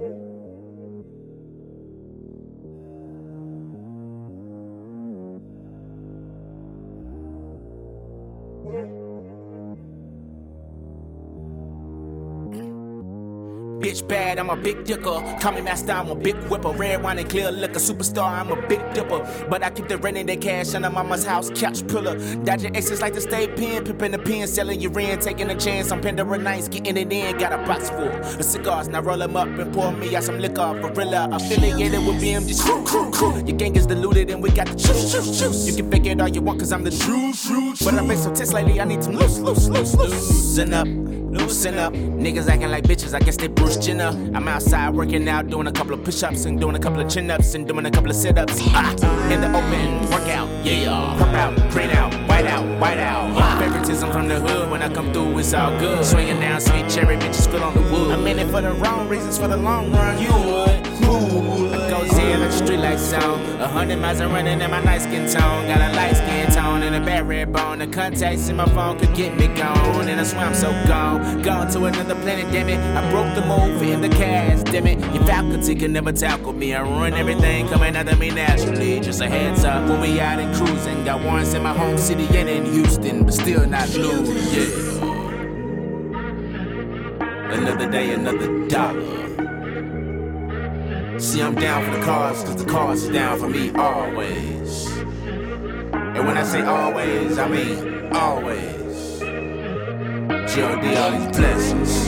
Yeah. Bitch bad, I'm a big dicker. Call me master, I'm a big whipper. Red wine and clear liquor, superstar, I'm a big dipper. But I keep the rent and the cash under mama's house, couch pillar. Dodging exes like the state pen, pipping the pen, selling your rent, taking a chance on Pandora Nights, getting it in. Got a box full of cigars, now roll them up and pour me out some liquor. Gorilla, affiliated with BMG. Crew, crew, crew. Your gang is diluted and we got the juice, juice, juice. You can fake it all you want, cause I'm the truth, truth. But I've been so tense lately, I need some loose, loose, loose, loose. Loosen up. Loosen up, niggas acting like bitches. I guess they Bruce Jenner. I'm outside working out, doing a couple of push-ups and doing a couple of chin-ups and doing a couple of sit-ups. Ah, in the open, workout, yeah. Pop out, green out, white out, white out. Yeah. Favoritism from the hood when I come through, it's all good. Swinging down sweet cherry, bitches feel on the wood. I'm in it for the wrong reasons, for the long run. You would, go in the street lights on. A hundred miles and running in my nice skin tone. Got a light skin tone and a bad red bone. The contacts in my phone could get me gone, and I swear I'm so gone. Gone to another planet, damn it. I broke the move in the cast, damn it. Your faculty can never tackle me. I run everything coming out of me naturally. Just a heads up when we out and cruising. Got warrants in my home city and in Houston, but still not blue, yeah. Another day, another dollar. See, I'm down for the cause, cause the cause is down for me always. And when I say always, I mean always. GOD, all these blessings.